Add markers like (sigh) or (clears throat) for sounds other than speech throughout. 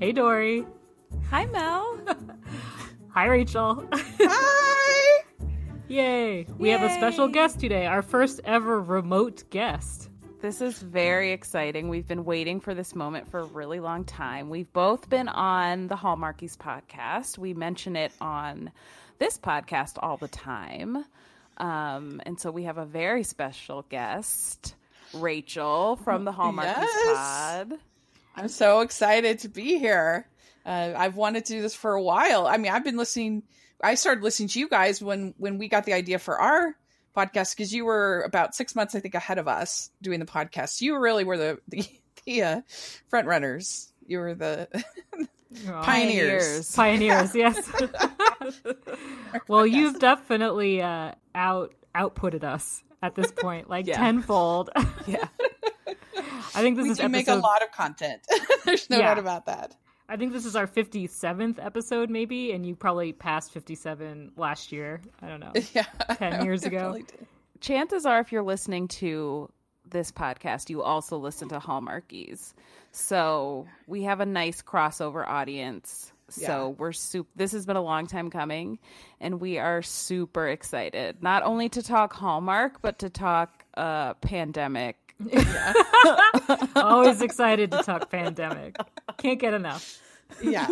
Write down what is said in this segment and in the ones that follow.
Hey, Dory. Hi, Mel. (laughs) Hi, Rachel. Hi. (laughs) Yay. We have a special guest today, our first ever remote guest. This is very exciting. We've been waiting for this moment for a really long time. We've both been on the Hallmarkies podcast. We mention it on this podcast all the time. Um, and so we have a very special guest, Rachel from the Hallmarkies Yes. pod. I'm so excited to be here. Uh, I've wanted to do this for a while. I mean, I've been listening. I started listening to you guys when when we got the idea for our podcast because you were about six months, I think, ahead of us doing the podcast. You really were the the, (laughs) the uh, front runners. You were the (laughs) Aw. Pioneers. Pioneers, yes. (laughs) well, you've definitely uh, out outputted us at this point, like Yeah. tenfold. Yeah. I think this we is do episode. make a lot of content. (laughs) There's no Yeah. doubt about that. I think this is our fifty seventh episode, maybe, and you probably passed fifty seven last year. I don't know. (laughs) Yeah, (laughs) 10 years ago. Chances are, if you're listening to this podcast, you also listen to Hallmarkies. So we have a nice crossover audience. So Yeah. we're super. This has been a long time coming, and we are super excited not only to talk Hallmark, but to talk uh, pandemic. (laughs) Always excited to talk pandemic. Can't get enough. Yeah.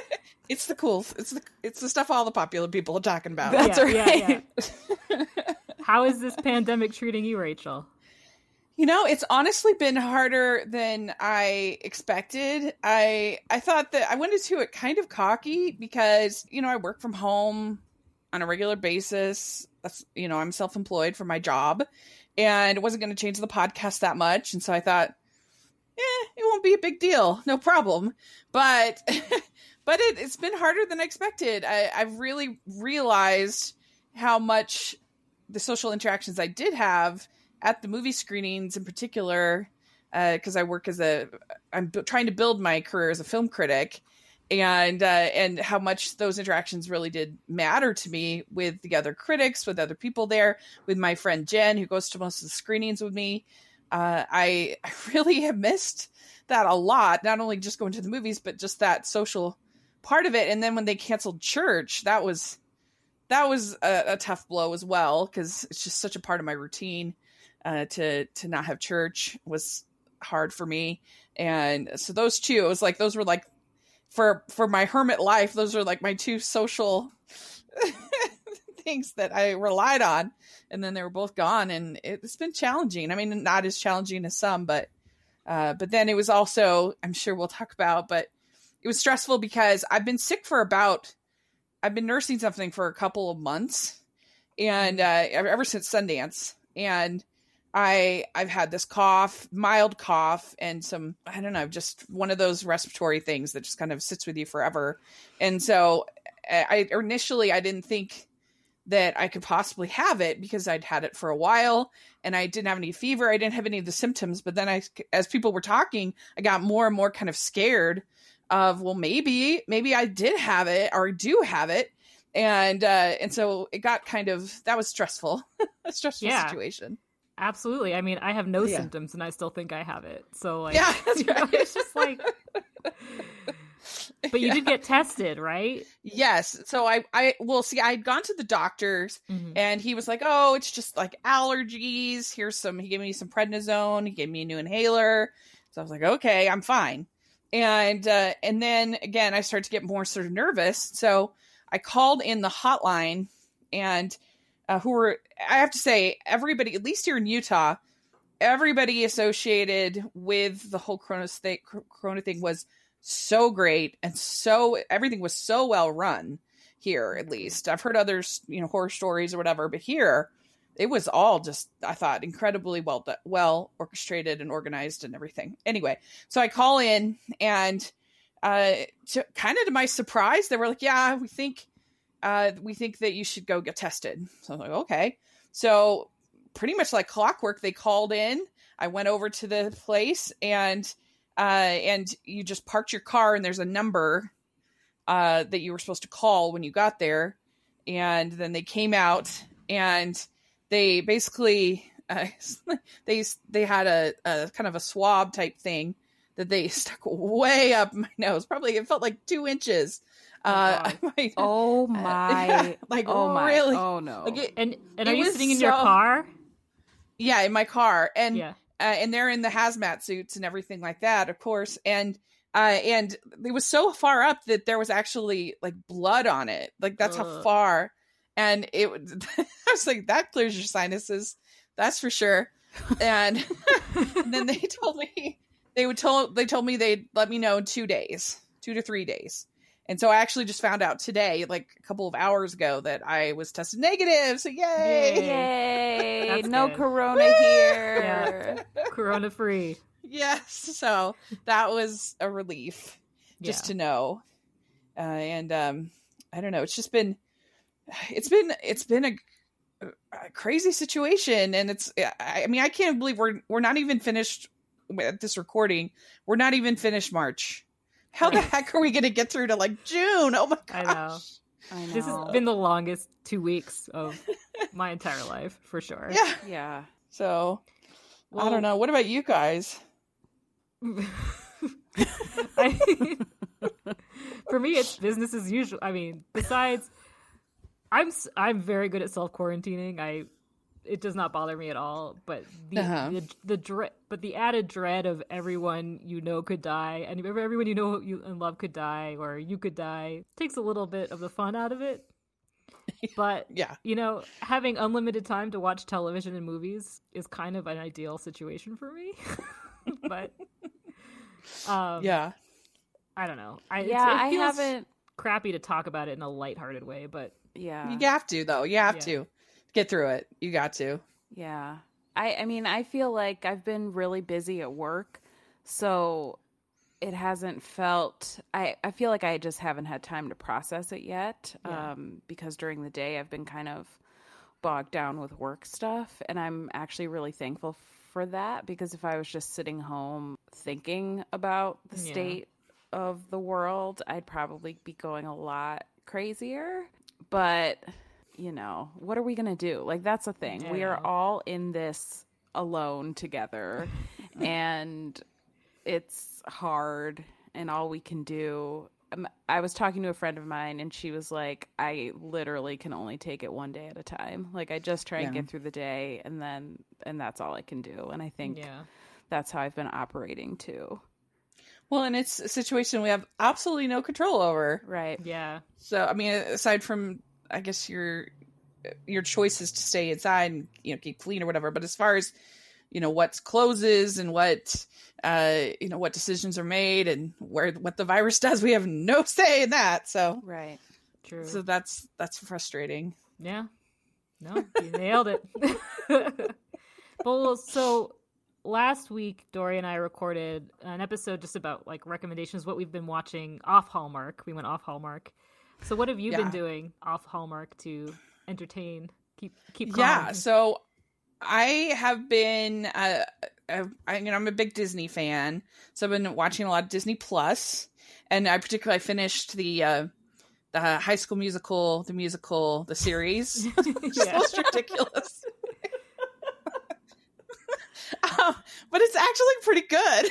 (laughs) it's the cool. It's the it's the stuff all the popular people are talking about. That's yeah, yeah, right. yeah. (laughs) How is this pandemic treating you, Rachel? You know, it's honestly been harder than I expected. I I thought that I went into it kind of cocky because, you know, I work from home on a regular basis. That's, you know, I'm self-employed for my job and it wasn't going to change the podcast that much, and so I thought, eh, it won't be a big deal. No problem. But (laughs) but it, it's been harder than I expected. I, I've really realized how much the social interactions I did have at the movie screenings in particular because I work as a I'm bu- trying to build my career as a film critic and uh, and how much those interactions really did matter to me with the other critics with other people there with my friend Jen who goes to most of the screenings with me. Uh, I, (laughs) I really have missed that a lot not only just going to the movies but just that social part of it. And then when they canceled church that was that was a, a tough blow as well because it's just such a part of my routine uh, to to not have church was hard for me. And so those two it was like those were like for for my hermit life those are like my two social (laughs) things that i relied on. And then they were both gone and it's been challenging. I mean not as challenging as some but uh, but then it was also i'm sure we'll talk about but it was stressful because i've been sick for about I've been nursing something for a couple of months, and uh, ever since Sundance, and I I've had this cough, mild cough, and some I don't know, just one of those respiratory things that just kind of sits with you forever. And so, I initially I didn't think that I could possibly have it because I'd had it for a while and I didn't have any fever. I didn't have any of the symptoms. But then I, as people were talking, I got more and more kind of scared of, well, maybe, maybe I did have it or do have it. And, uh, and so it got kind of, that was stressful, (laughs) a stressful Yeah. situation. Absolutely. I mean, I have no Yeah. symptoms and I still think I have it. So like Yeah, (laughs) you know, right. it's just like But you (laughs) Yeah. did get tested, right? Yes. So I, I, well, see, I'd gone to the doctors Mhm. and he was like, "Oh, it's just like allergies. Here's some." He gave me some prednisone. He gave me a new inhaler. So I was like, "Okay, I'm fine." And uh, and then again, I started to get more sort of nervous. So I called in the hotline, and uh, who were I have to say, everybody, at least here in Utah, everybody associated with the whole Corona thing, Corona thing was so great and so everything was so well run here at least. I've heard others you know horror stories or whatever but here it was all just i thought incredibly well well orchestrated and organized and everything. Anyway so i call in and uh to, kind of to my surprise they were like yeah we think uh we think that you should go get tested so I'm like okay so pretty much like clockwork they called in i went over to the place and uh and you just parked your car and there's a number uh, that you were supposed to call when you got there, and then they came out and they basically uh, (laughs) they they had a, a kind of a swab type thing that they (laughs) stuck way up my nose. Probably it felt like two inches. Oh, Uh, (laughs) God. my- Oh uh, my! like oh my! really. Oh no! Like it, And and are you sitting in your car? yeah, in my car, and yeah. uh, and they're in the hazmat suits and everything like that, of course. And uh, and it was so far up that there was actually like blood on it. Like that's how far. And it was, (laughs) I was like, that clears your sinuses, that's for sure. And, and (laughs) then they told me they would told they told me they'd let me know in two days, two to three days. And so I actually just found out today, like a couple of hours ago, that I was tested negative. So yay! Yay. Yay! No good. Corona here. Corona free. (laughs) Yes. So that was a relief just yeah. to know. Uh, and um, I don't know. It's just been, it's been, it's been a, a crazy situation, and it's. I I mean, I can't believe we're we're not even finished with this recording. We're not even finished March. How the heck are we going to get through to like June? Oh my gosh! I know. I know. This has been the longest two weeks of my entire life, for sure. Yeah. yeah. So I don't know. What about you guys? (laughs) I, (laughs) for me, it's business as usual. I mean, besides, I'm s- I'm very good at self quarantining. I it does not bother me at all. But the Uh-huh. the, the dread, but the added dread of everyone you know could die, and everyone you know you and love could die, or you could die, takes a little bit of the fun out of it. (laughs) But Yeah. you know, having unlimited time to watch television and movies is kind of an ideal situation for me. (laughs) but (laughs) um, Yeah. I don't know. I, Yeah, it I haven't. crappy to talk about it in a lighthearted way, but Yeah. You have to though. You have Yeah. to get through it. You got to. Yeah. I I mean, I feel like I've been really busy at work, so it hasn't felt I I feel like I just haven't had time to process it yet Yeah. um because during the day I've been kind of bogged down with work stuff and I'm actually really thankful for that because if I was just sitting home thinking about the Yeah. state of the world, I'd probably be going a lot crazier. But you know, what are we going to do? Like, that's a thing. We are all in this alone together, (laughs) and it's hard, and all we can do. um, I was talking to a friend of mine, and she was like, I literally can only take it one day at a time. Like, I just try and get through the day, and then, and that's all I can do. And I think yeah. that's how I've been operating too. Well, and it's a situation we have absolutely no control over. Right. Yeah. So, I mean, aside from, I guess your your choice is to stay inside and you know keep clean or whatever, but as far as you know what closes and what uh you know what decisions are made and where what the virus (laughs) does, we have no say in that. So, Right. True. so that's that's frustrating. yeah. No, you nailed it. (laughs) well, so last week, Dory and I recorded an episode just about like recommendations, what we've been watching off Hallmark. We went off Hallmark. So, what have you Yeah. been doing off Hallmark to entertain, keep keep calm? Yeah, so I have been uh, uh I you know I'm a big Disney fan, so I've been watching a lot of Disney Plus, and I particularly finished the uh the High School Musical, the musical, the series. (laughs) (laughs) It's Yeah. most ridiculous. (laughs) um, but it's actually pretty good.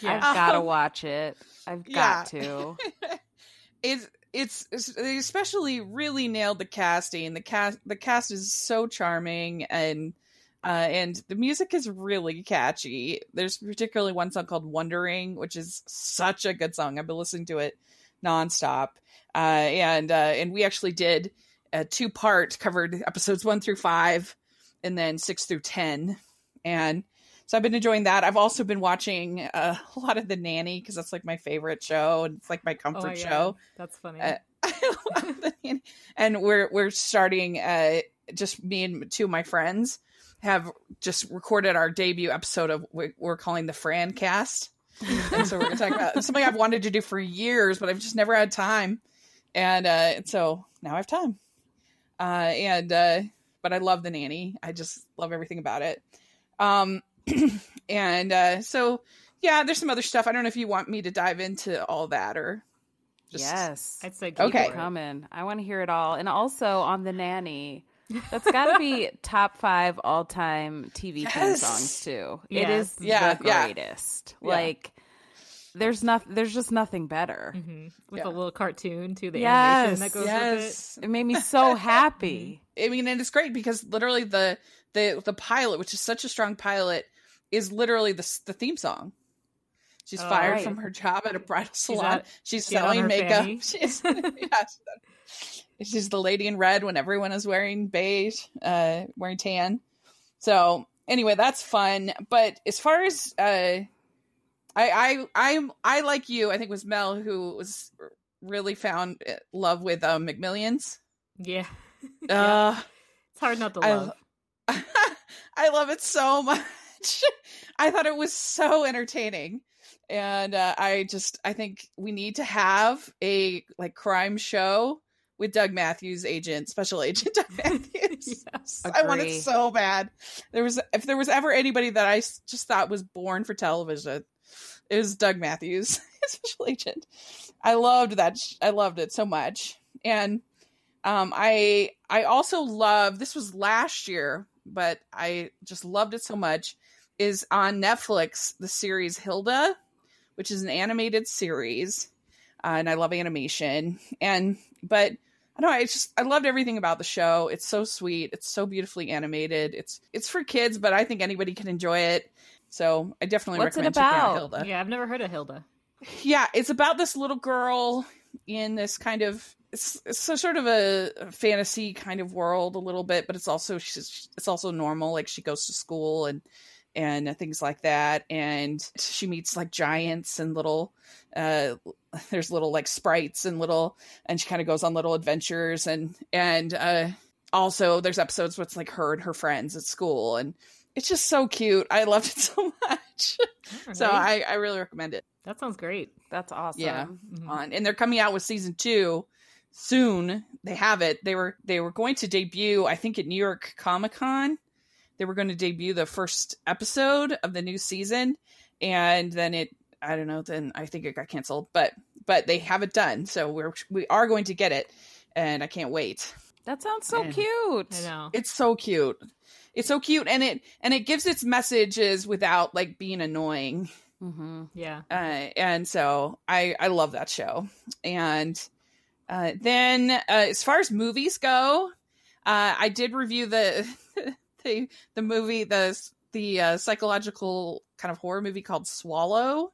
Yeah. I've got to Um, watch it. I've yeah. got to. it's it's they especially really nailed the casting. The cast the cast is so charming and uh, and the music is really catchy. There's particularly one song called "Wondering," which is such a good song. I've been listening to it nonstop, uh, and uh, and we actually did a two part covered episodes one through five, and then six through ten, and so I've been enjoying that. I've also been watching uh, a lot of The Nanny because that's like my favorite show, and it's like my Oh comfort my God, show. That's funny. Uh, (laughs) I love The Nanny. and we're we're starting. Uh, just me and two of my friends have just recorded our debut episode of we're calling the Fran Cast, and so we're going to talk about something I've wanted to do for years, but I've just never had time, and uh, so now I have time. Uh, and uh, but I love The Nanny. I just love everything about it. Um, (clears throat) and uh, so yeah, there's some other stuff. I don't know if you want me to dive into all that or just yes. I'd say keep Okay. it coming. I want to hear it all. And also on the nanny. (laughs) That's got to be top five all time TV theme songs too. It Yes. is Yeah, the greatest. Yeah. Like there's nothing. There's just nothing better. hmm With Yeah. a little cartoon to the Yes, animation that goes with it. It made me so (laughs) happy. I mean, and it's great because literally the the the pilot, which is such a strong pilot, is literally the the theme song. She's Oh, fired right. from her job at a bridal salon. out- she's selling makeup. fanny. (laughs) She's, yeah, she's the lady in red when everyone is wearing beige, uh, wearing tan. So anyway, that's fun. But as far as uh, I I I'm I like you. I think it was Mel who was really found uh, love with uh, McMillions. Yeah, (laughs) Uh, it's hard not to I- love. (laughs) I love it so much. (laughs) I thought it was so entertaining. And uh, I just I think we need to have a like crime show with Doug Matthews agent, special (laughs) agent Doug (laughs) Matthews. yes. I want it so bad. There was if there was ever anybody that I just thought was born for television, it was Doug Matthews, special agent. I loved that. I loved it so much, and um, I I also love this was last year, but I just loved it so much. Is on Netflix the series Hilda, which is an animated series, uh, and I love animation. And but I don't know. I just I loved everything about the show. It's so sweet. It's so beautifully animated. It's it's for kids, but I think anybody can enjoy it. So I definitely What's it recommend checking out about? Hilda. Yeah, I've never heard of Hilda. Yeah, it's about this little girl in this kind of it's, it's a sort of a, a fantasy kind of world a little bit, but it's also she's it's also normal. Like she goes to school and and things like that, and she meets like giants and little uh (laughs) there's little like sprites and little and she kind of goes on little adventures and and uh also there's episodes with like her and her friends at school and it's just so cute. I loved it (laughs) so much. so I I really recommend it that sounds great. That's awesome. Yeah. Mhm. on and they're coming out with season two soon they have it they were they were going to debut i think at new york comic-con they were going to debut the first episode of the new season and then it i don't know then i think it got canceled but but they have it done so we're we are going to get it and i can't wait That sounds so And- cute. I know. it's so cute it's so cute and it and it gives its messages without like being annoying mm-hmm. Yeah. uh, and so I I love that show. And uh, then uh, as far as movies go, uh, I did review the the the movie the the uh, psychological kind of horror movie called Swallow,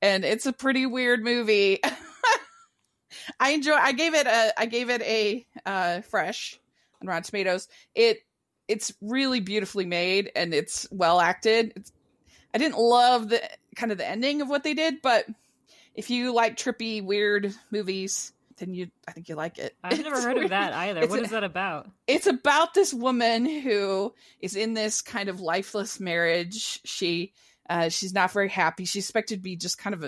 and it's a pretty weird movie. (laughs) I enjoy. I gave it a. I gave it a uh, fresh on Rotten Tomatoes. It it's really beautifully made and it's well acted. It's, I didn't love the kind of the ending of what they did, but if you like trippy, weird movies, then you I think you like it. I've never It's heard of that either. What is that about? It's about this woman who is in this kind of lifeless marriage. She uh she's not very happy. She's expected to be just kind of a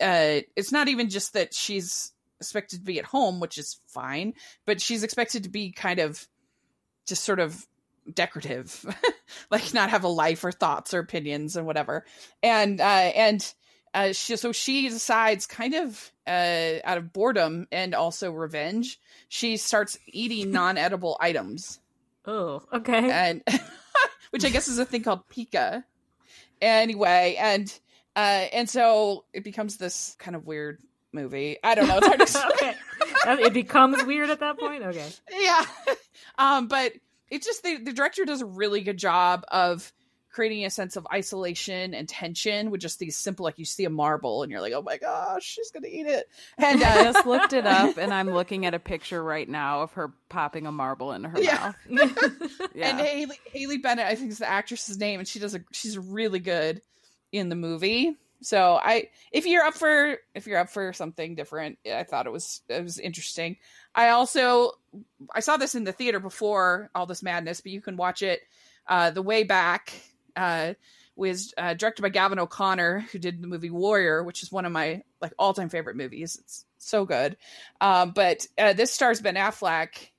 uh it's not even just that she's expected to be at home, which is fine, but she's expected to be kind of just sort of decorative (laughs) like not have a life or thoughts or opinions and whatever and uh and uh she, so she decides kind of uh out of boredom and also revenge she starts eating (laughs) non-edible items Oh, okay. and (laughs) which i guess is a thing called pica anyway and uh and so it becomes this kind of weird movie i don't know it's hard to (laughs) okay. It becomes weird at that point. Okay. yeah um but it's just the, the director does a really good job of creating a sense of isolation and tension with just these simple like you see a marble and you're like oh my gosh she's gonna eat it and (laughs) I uh, just looked it up and I'm looking at a picture right now of her popping a marble into her Yeah. mouth. (laughs) Yeah. and Haley Haley Bennett I think is the actress's name and she does a she's really good in the movie so I if you're up for if you're up for something different I thought it was it was interesting I also I saw this in the theater before all this madness but you can watch it uh the way back uh was uh, directed by Gavin O'Connor who did the movie Warrior which is one of my like all-time favorite movies it's so good um but uh, this stars Ben Affleck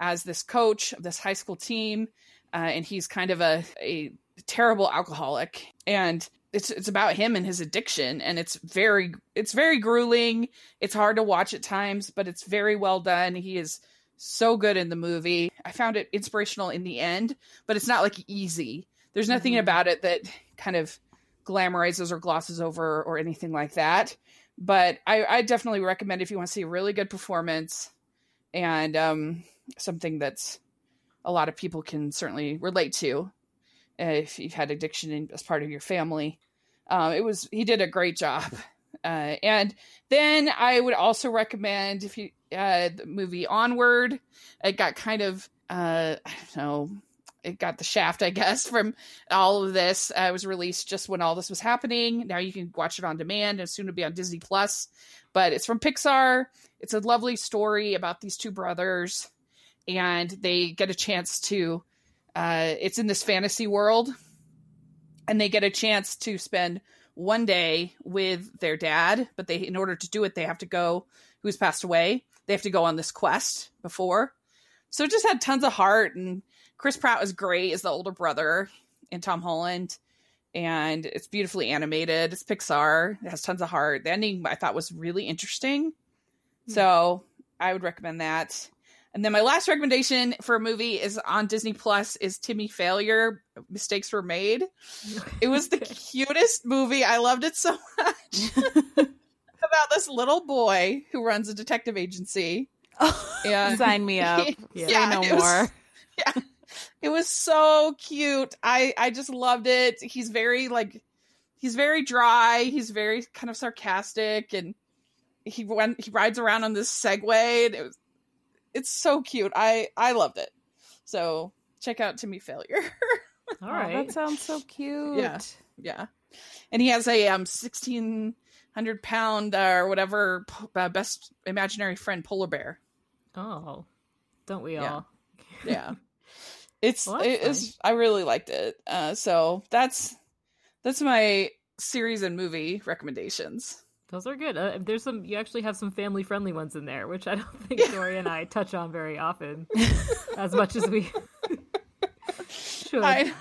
as this coach of this high school team, uh, and he's kind of a, a terrible alcoholic, and it's it's about him and his addiction, and it's very it's very grueling. It's hard to watch at times, but it's very well done. He is so good in the movie. I found it inspirational in the end, but it's not like easy. There's nothing Mhm. about it that kind of glamorizes or glosses over or anything like that. But I, I definitely recommend if you want to see a really good performance and um, something that's a lot of people can certainly relate to uh, if you've had addiction in, as part of your family. Um, it was he did a great job. (laughs) Uh, and then I would also recommend if you uh, the movie Onward. It got kind of uh, I don't know. It got the shaft, I guess, (laughs) from all of this. Uh, it was released just when all this was happening. Now you can watch it on demand, and soon to be on Disney Plus. But it's from Pixar. It's a lovely story about these two brothers, and they get a chance to. Uh, it's in this fantasy world, and they get a chance to spend one day with their dad. But they, in order to do it, they have to go. Who's passed away? They have to go on this quest before. So it just had tons of heart, and Chris Pratt was great as the older brother, and Tom Holland, and it's beautifully animated. It's Pixar. It has tons of heart. The ending I thought was really interesting, hmm. so I would recommend that. And then my last recommendation for a movie is on Disney Plus is Timmy Failure. Mistakes were made. It was the (laughs) cutest movie. I loved it so much. (laughs) About this little boy who runs a detective agency. (laughs) And Sign me up. Yeah. Say Yeah, no it was- more. It was so cute. I I just loved it. He's very like he's very dry. He's very kind of sarcastic and he went he rides around on this Segway and it was it's so cute. I I loved it. So check out Timmy Failure. All Oh, that sounds so cute. Yeah. yeah. And he has a um 1600 pound uh, or whatever p- uh, best imaginary friend polar bear. Oh, don't we Yeah. all? yeah (laughs) it's Well, that's it is i really liked it uh so that's that's my series and movie recommendations Those are good. Uh, there's some. You actually have some family friendly ones in there, which I don't (laughs) think Yeah. Dory and I touch on very often, (laughs) as much as we (laughs) should. i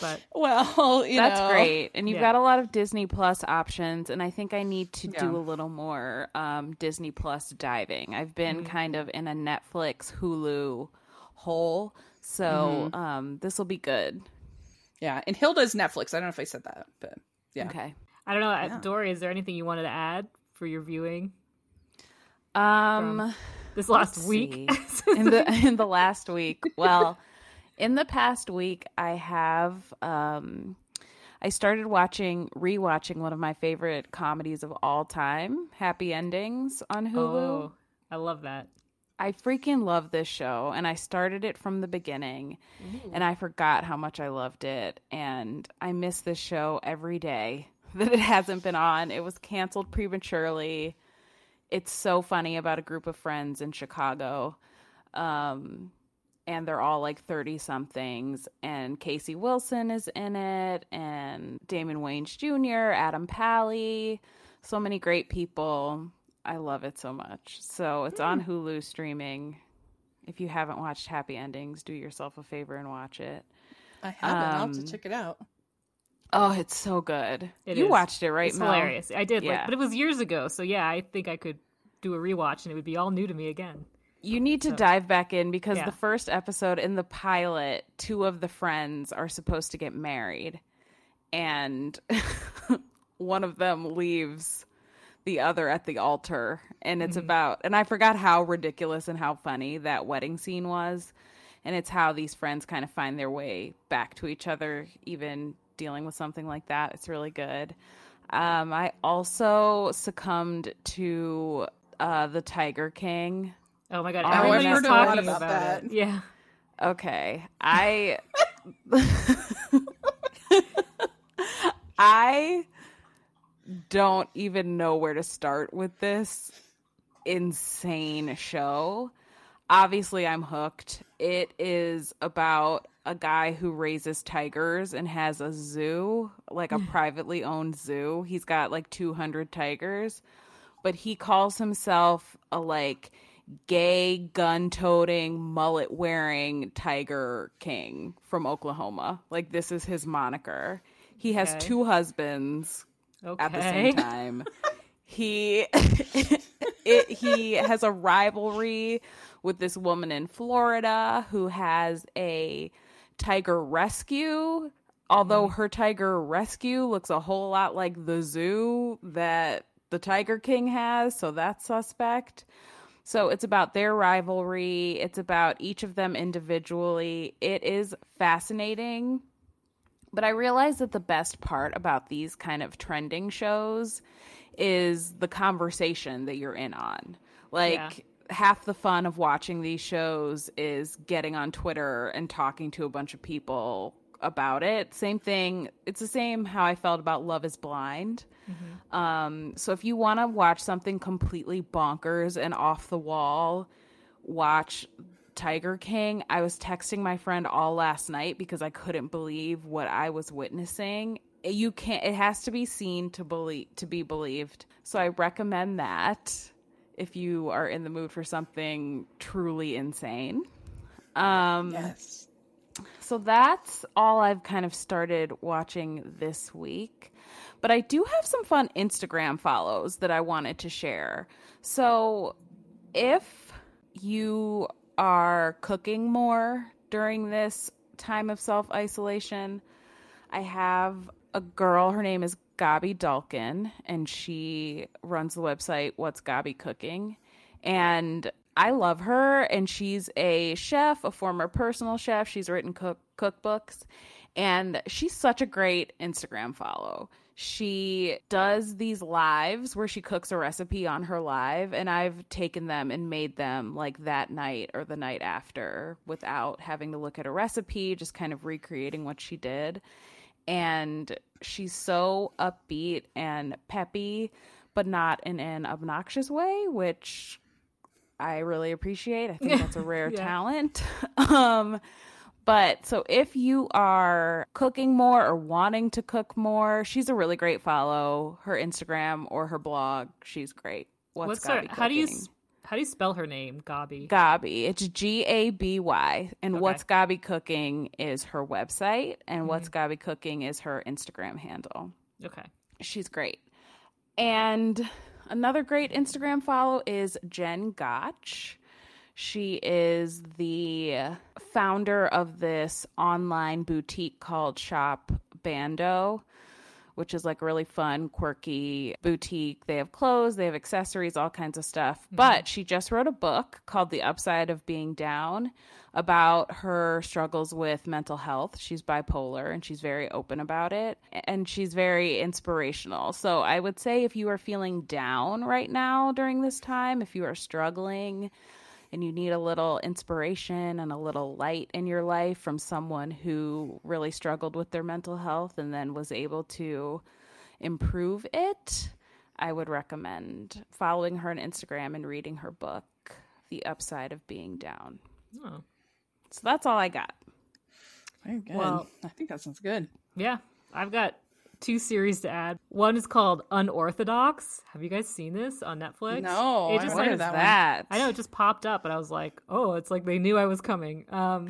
But well you That's know great. And you've Yeah. got a lot of Disney Plus options. And I think I need to Yeah. do a little more um, Disney Plus diving. I've been Mm-hmm. kind of in a Netflix, Hulu hole. So Mm-hmm. um, this will be good. yeah and hilda's netflix i don't know if i said that but yeah Okay. I don't know, uh Yeah. Dory. Is there anything you wanted to add for your viewing Um, this last week? (laughs) in the in the last week. Well, in the past week, I have um, I started watching rewatching one of my favorite comedies of all time, Happy Endings on Hulu. oh, I love that. I freaking love this show, and I started it from the beginning, and I forgot how much I loved it, and I miss this show every day (laughs) that it hasn't been on. It was canceled prematurely. It's so funny about a group of friends in Chicago, um, and they're all like thirty somethings, and Casey Wilson is in it, and Damon Wayans Jr., Adam Pally, so many great people. I love it so much. So it's on Hulu streaming. If you haven't watched Happy Endings, do yourself a favor and watch it. i haven't i'll have to Um, check it out Oh, it's so good. It you is. watched it, right? it's Mel? hilarious. I did, like, but it was years ago, so yeah, I think I could do a rewatch and it would be all new to me again. You need to So- dive back in because Yeah. the first episode in the pilot, two of the friends are supposed to get married, and (laughs) one of them leaves the other at the altar, and it's Mm-hmm. about. And I forgot how ridiculous and how funny that wedding scene was, and it's how these friends kind of find their way back to each other, even dealing with something like that. It's really good. Um, I also succumbed to uh, the Tiger King. Oh my god! I've is heard a lot talking about about, that. it. Yeah, Okay. I (laughs) I don't even know where to start with this insane show. Obviously, I'm hooked. It is about a guy who raises tigers and has a zoo, like a privately owned zoo. He's got like 200 tigers, but he calls himself a like gay gun toting mullet wearing tiger king from Oklahoma. Like this is his moniker. He has Okay. two husbands okay. at the same (laughs) time. he (laughs) it, he has a rivalry with this woman in Florida who has a tiger rescue Although mm-hmm. her tiger rescue looks a whole lot like the zoo that the Tiger King has, so that's suspect. So it's about their rivalry, it's about each of them individually. It is fascinating. But I realize that the best part about these kind of trending shows is the conversation that you're in on. Like Yeah. half the fun of watching these shows is getting on Twitter and talking to a bunch of people about it. Same thing. It's the same how I felt about Love is Blind. Um, so if you want to watch something completely bonkers and off the wall, watch Tiger King. I was texting my friend all last night because I couldn't believe what I was witnessing. You can't it has to be seen to believe to be believed. So I recommend that if you are in the mood for something truly insane. Um Yes. so that's all I've kind of started watching this week. But I do have some fun Instagram follows that I wanted to share. So if you are cooking more during this time of self isolation, I have a girl, her name is Gaby Dulkin, and she runs the website What's Gaby Cooking. And I love her, and she's a chef, a former personal chef. She's written cook- cookbooks, and she's such a great Instagram follow. She does these lives where she cooks a recipe on her live, and I've taken them and made them like that night or the night after without having to look at a recipe, just kind of recreating what she did and she's so upbeat and peppy, but not in an obnoxious way, which I really appreciate. I think that's a (laughs) rare Yeah. talent. (laughs) um, but so if you are cooking more or wanting to cook more, she's a really great follow. Her Instagram or her blog, she's great. What's, What's her? How do you how do you spell her name? Gaby. Gaby. It's G A B Y. And Okay. What's Gaby Cooking is her website, and Mm-hmm. What's Gaby Cooking is her Instagram handle. Okay. She's great. And another great Instagram follow is Jen Gotch. She is the founder of this online boutique called Shop Bando, which is like a really fun, quirky boutique. They have clothes, they have accessories, all kinds of stuff. Mm-hmm. But she just wrote a book called The Upside of Being Down about her struggles with mental health. She's bipolar and she's very open about it and she's very inspirational. So I would say if you are feeling down right now during this time, if you are struggling, and you need a little inspiration and a little light in your life from someone who really struggled with their mental health and then was able to improve it, I would recommend following her on Instagram and reading her book, The Upside of Being Down. Oh. So that's all I got. Very good. Well- I think that sounds good. Yeah, I've got two series to add. One is called Unorthodox. Have you guys seen this on Netflix? No, it just wonder like that that? I know it just popped up, and I was like, "Oh, it's like they knew I was coming." Um,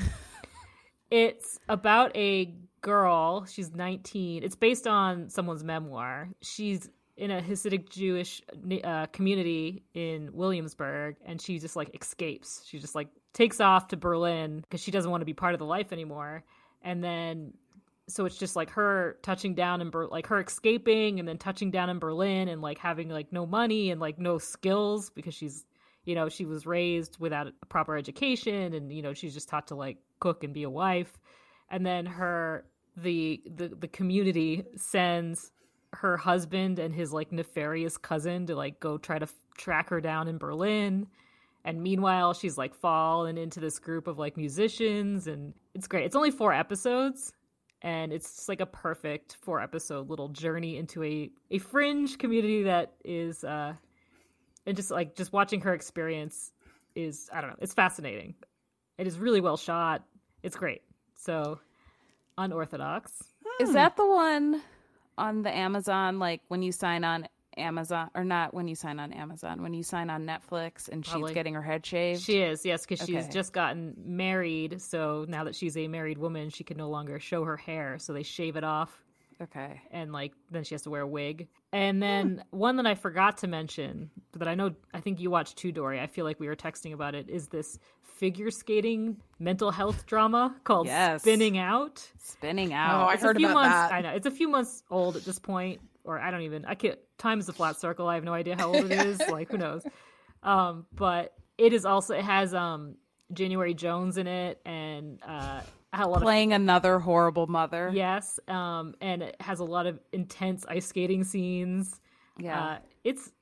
(laughs) it's about a girl. She's 19. It's based on someone's memoir. She's in a Hasidic Jewish uh, community in Williamsburg, and she just like escapes. She just like takes off to Berlin because she doesn't want to be part of the life anymore. And then so it's just like her touching down in Ber- like her escaping and then touching down in Berlin and like having like no money and like no skills because she's you know she was raised without a proper education and you know she's just taught to like cook and be a wife. And then her the the the community sends her husband and his like nefarious cousin to like go try to f- track her down in Berlin. And meanwhile she's like fallen into this group of like musicians and it's great. It's only four episodes and it's like a perfect four episode little journey into a a fringe community that is uh and just like just watching her experience is i don't know it's fascinating. It is really well shot. It's great. So unorthodox. Is that the one on the Amazon, like when you sign on Amazon, or not when you sign on Amazon, when you sign on Netflix and Probably. she's getting her head shaved? she is yes because she's just gotten married so now that she's a married woman she can no longer show her hair so they shave it off Okay. and like then she has to wear a wig. And then one that I forgot to mention that I know I think you watched too, Dory. I feel like we were texting about it. Is this figure skating mental health drama called Yes. Spinning Out? Spinning Out. Oh. I It's heard a few about months. that. I know it's a few months old at this point, or I don't even. I can't. Time is a flat circle. I have no idea how old it is. (laughs) Like who knows? Um, but it is also it has um January Jones in it, and uh, a lot of Playing another horrible mother. Yes, um, and it has a lot of intense ice skating scenes. Yeah. Uh, it's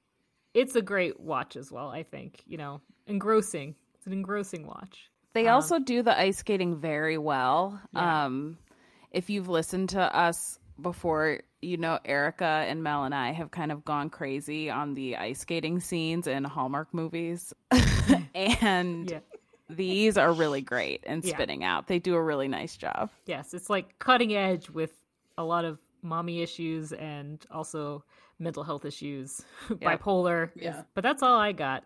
it's a great watch as well. I think you know, engrossing. It's an engrossing watch. They also do the ice skating very well. Yeah. Um, if you've listened to us before, you know Erica and Mel and I have kind of gone crazy on the ice skating scenes in Hallmark movies, (laughs) and Yeah. these are really great and Yeah. Spinning Out. They do a really nice job. Yes, it's like cutting edge with a lot of mommy issues and also mental health issues, (laughs) Yeah. bipolar. Yeah. but that's all I got.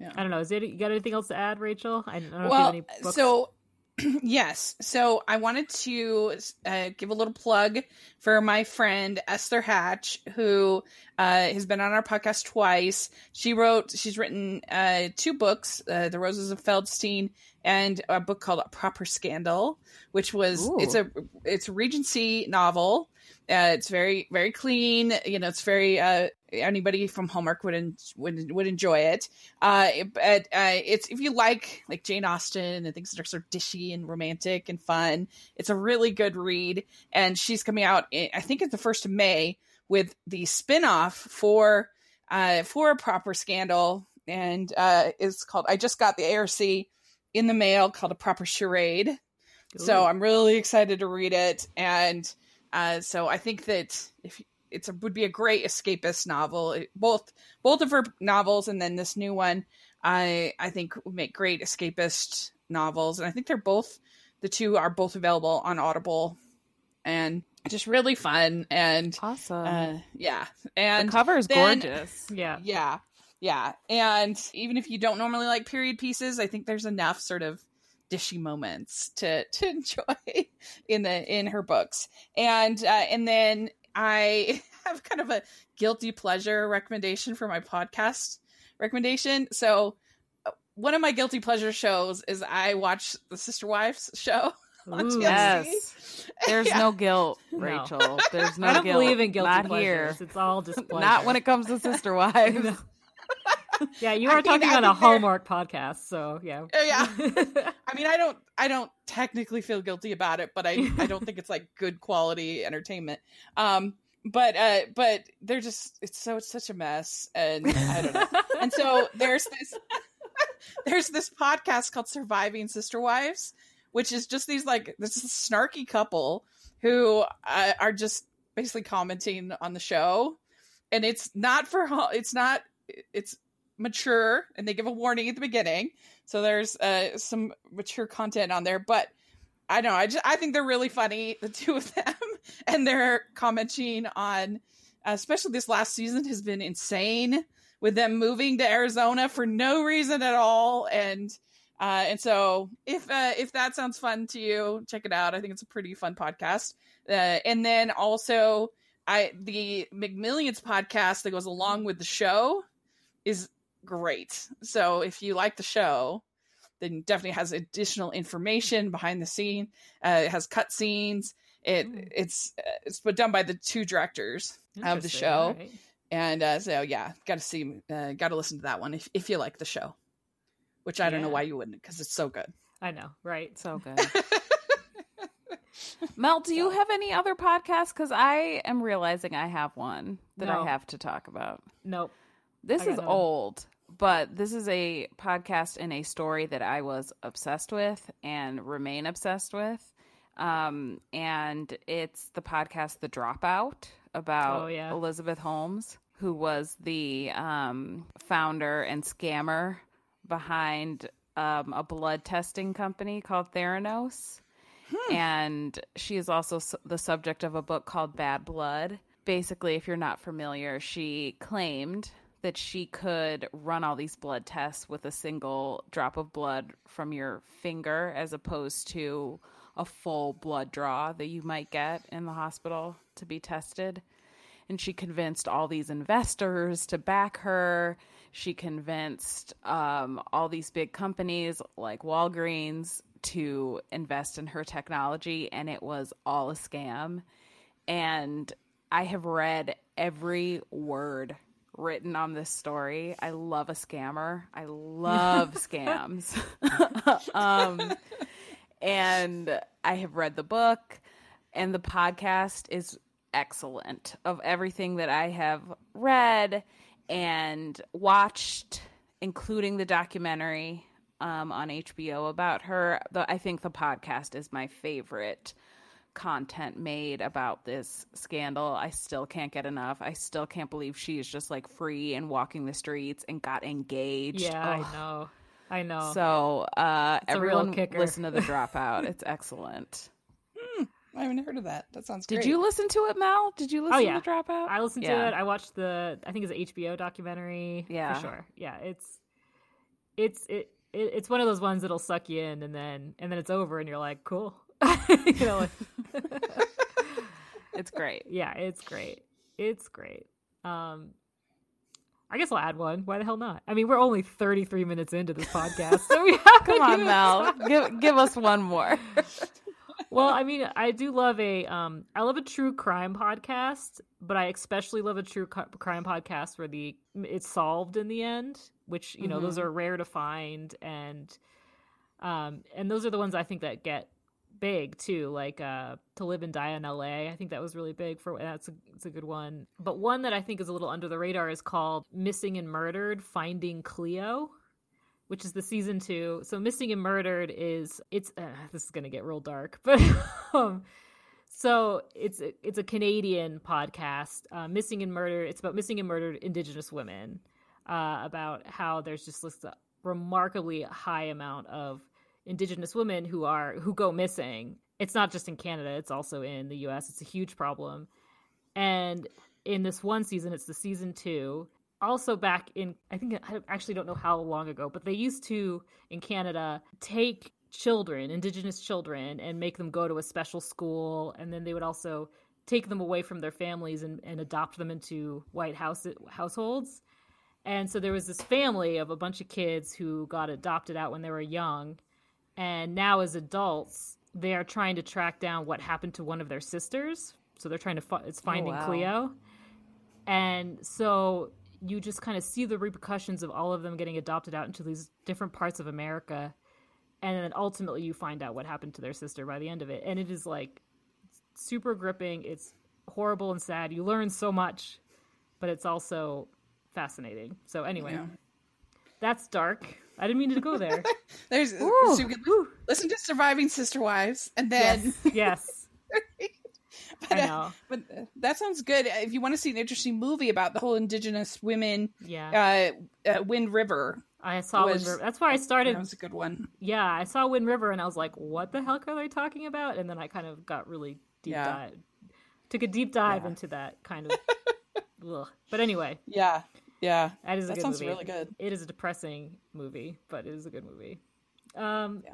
Yeah. I don't know. Is it? You got anything else to add, Rachel? I don't know if well, you have any books. so (clears throat) yes, so I wanted to uh, give a little plug for my friend Esther Hatch, who uh, has been on our podcast twice. She wrote, she's written uh, two books, uh, "The Roses of Feldstein" and a book called "A Proper Scandal," which was Ooh. it's a it's a Regency novel. Uh, it's very very clean. You know, it's very uh, anybody from Hallmark would en- would would enjoy it. Uh, but uh, it's if you like like Jane Austen and things that are sort of dishy and romantic and fun, it's a really good read. And she's coming out, in, I think, it's the first of May with the spin-off for uh for a proper scandal, and uh, it's called. I just got the ARC in the mail called a proper charade. So I'm really excited to read it, and uh, so I think that if it's a, would be a great escapist novel, It- both both of her novels, and then this new one, I I think would make great escapist novels, and I think they're both the two are both available on Audible, and just really fun, and Awesome. uh, yeah, and the cover is then- gorgeous. yeah, yeah, yeah. And even if you don't normally like period pieces, I think there's enough sort of dishy moments to to (laughs) enjoy in the in her books. And uh, and then I (laughs) have kind of a guilty pleasure recommendation for my podcast recommendation. So uh, one of my guilty pleasure shows is I watch the Sister Wives show (laughs) on Ooh. TLC. Yes. (laughs) There's Yeah. no guilt, No. Rachel. There's no I don't guilt. believe in guilty Not pleasures. here. It's all just pleasure. Not when it comes to Sister Wives. (laughs) Yeah, you are mean, talking I on a think Hallmark podcast, so yeah. Yeah. (laughs) I mean, I don't, I don't technically feel guilty about it, but I, I don't think it's like good quality entertainment. Um, but, uh, but they're just, it's so, it's such a mess, and I don't know. and so there's this, (laughs) there's this podcast called Surviving Sister Wives, which is just these like this snarky couple who uh, are just basically commenting on the show, and it's not for, it's not, it's mature, and they give a warning at the beginning so there's uh, some mature content on there, but I don't know. I just I think they're really funny, (laughs) the two of them, (laughs) and they're commenting on, uh, especially this last season has been insane with them moving to Arizona for no reason at all, and uh, and so if uh, if that sounds fun to you, check it out. I think it's a pretty fun podcast. Uh, and then also, I the McMillions podcast that goes along with the show is great. So if you like the show, then it definitely has additional information behind the scene. Uh, it has cut scenes. It Mm. it's uh, it's but done by the two directors of the show, alright. and uh, so yeah, got to see, uh, got to listen to that one if if you like the show. Which I don't know why you wouldn't, because it's so good. I know, right? So good. (laughs) Mel, do you have any other podcasts? Because I am realizing I have one that No. I have to talk about. Nope. This is old, but this is a podcast and a story that I was obsessed with and remain obsessed with. Um, and it's the podcast The Dropout about Oh, yeah. Elizabeth Holmes, who was the um, founder and scammer behind um, a blood testing company called Theranos. And she is also the subject of a book called Bad Blood. Basically, if you're not familiar, she claimed that she could run all these blood tests with a single drop of blood from your finger as opposed to a full blood draw that you might get in the hospital to be tested. And she convinced all these investors to back her. She convinced um, all these big companies like Walgreens to invest in her technology, and it was all a scam. And I have read every word written on this story. I love a scammer. I (laughs) love scams. (laughs) um, and I have read the book, and the podcast is excellent. Of everything that I have read and watched, including the documentary um, on HBO about her, the, I think the podcast is my favorite content made about this scandal. I still can't get enough. I still can't believe she's just like free and walking the streets and got engaged. Yeah, I know. I know. So uh, It's a real everyone kicker. listen to the (laughs) dropout. It's excellent. I haven't heard of that. That sounds Did great. you listen to it, Mel? Did you listen Oh, yeah. to the dropout? I listened Yeah. to it. I watched the I think it's an HBO documentary. Yeah. For sure. Yeah, it's it's it, it it's one of those ones that'll suck you in and then and then it's over and you're like, cool. (laughs) you know, like, It's great. yeah, it's great. It's great. Um I guess I'll add one. Why the hell not? I mean, we're only 33 minutes into this podcast, so we (laughs) haven't Come on, Mel. give give us one more. well, I mean, I do love a um I love a true crime podcast, but I especially love a true crime podcast where the it's solved in the end, which, you know, those are rare to find and um and those are the ones I think that get big too, like uh To Live and Die in LA. I think that was really big for that's a it's a good one. But one that I think is a little under the radar is called Missing and Murdered: Finding Cleo which is the season two. So missing and murdered is it's uh, this is gonna get real dark, (laughs) but um, so it's a, it's a Canadian podcast. Uh, missing and murdered. It's about missing and murdered Indigenous women. Uh, about how there's just this remarkably high amount of Indigenous women who are who go missing. It's not just in Canada; it's also in the U.S. It's a huge problem. And in this one season, it's the season two. Also, back in, I think, I actually don't know how long ago, but they used to, in Canada, take children, Indigenous children, and make them go to a special school. And then they would also take them away from their families and, and adopt them into white house households. And so there was this family of a bunch of kids who got adopted out when they were young. And now, as adults, they are trying to track down what happened to one of their sisters. So they're trying to, fi- it's oh, Finding wow. Cleo. And so you just kind of see the repercussions of all of them getting adopted out into these different parts of America. And then ultimately you find out what happened to their sister by the end of it. And it is like super gripping. It's horrible and sad. You learn so much, but it's also fascinating. So anyway, Yeah. that's dark. I didn't mean to go (laughs) there. There's Ooh, so can listen to Surviving Sister Wives, and then yes. yes. (laughs) but, I uh, know. but uh, that sounds good. If you want to see an interesting movie about the whole Indigenous women, Yeah. uh, uh, Wind River, I saw was- Wind River. That's why I started that was a good one. yeah, I saw Wind River and I was like, what the heck are they talking about? And then I kind of got really deep Yeah. dive, took a deep dive Yeah. into that kind of. (laughs) But anyway, Yeah, yeah, that is a that good sounds movie. really good. It is a depressing movie, but it is a good movie. Um, Yeah.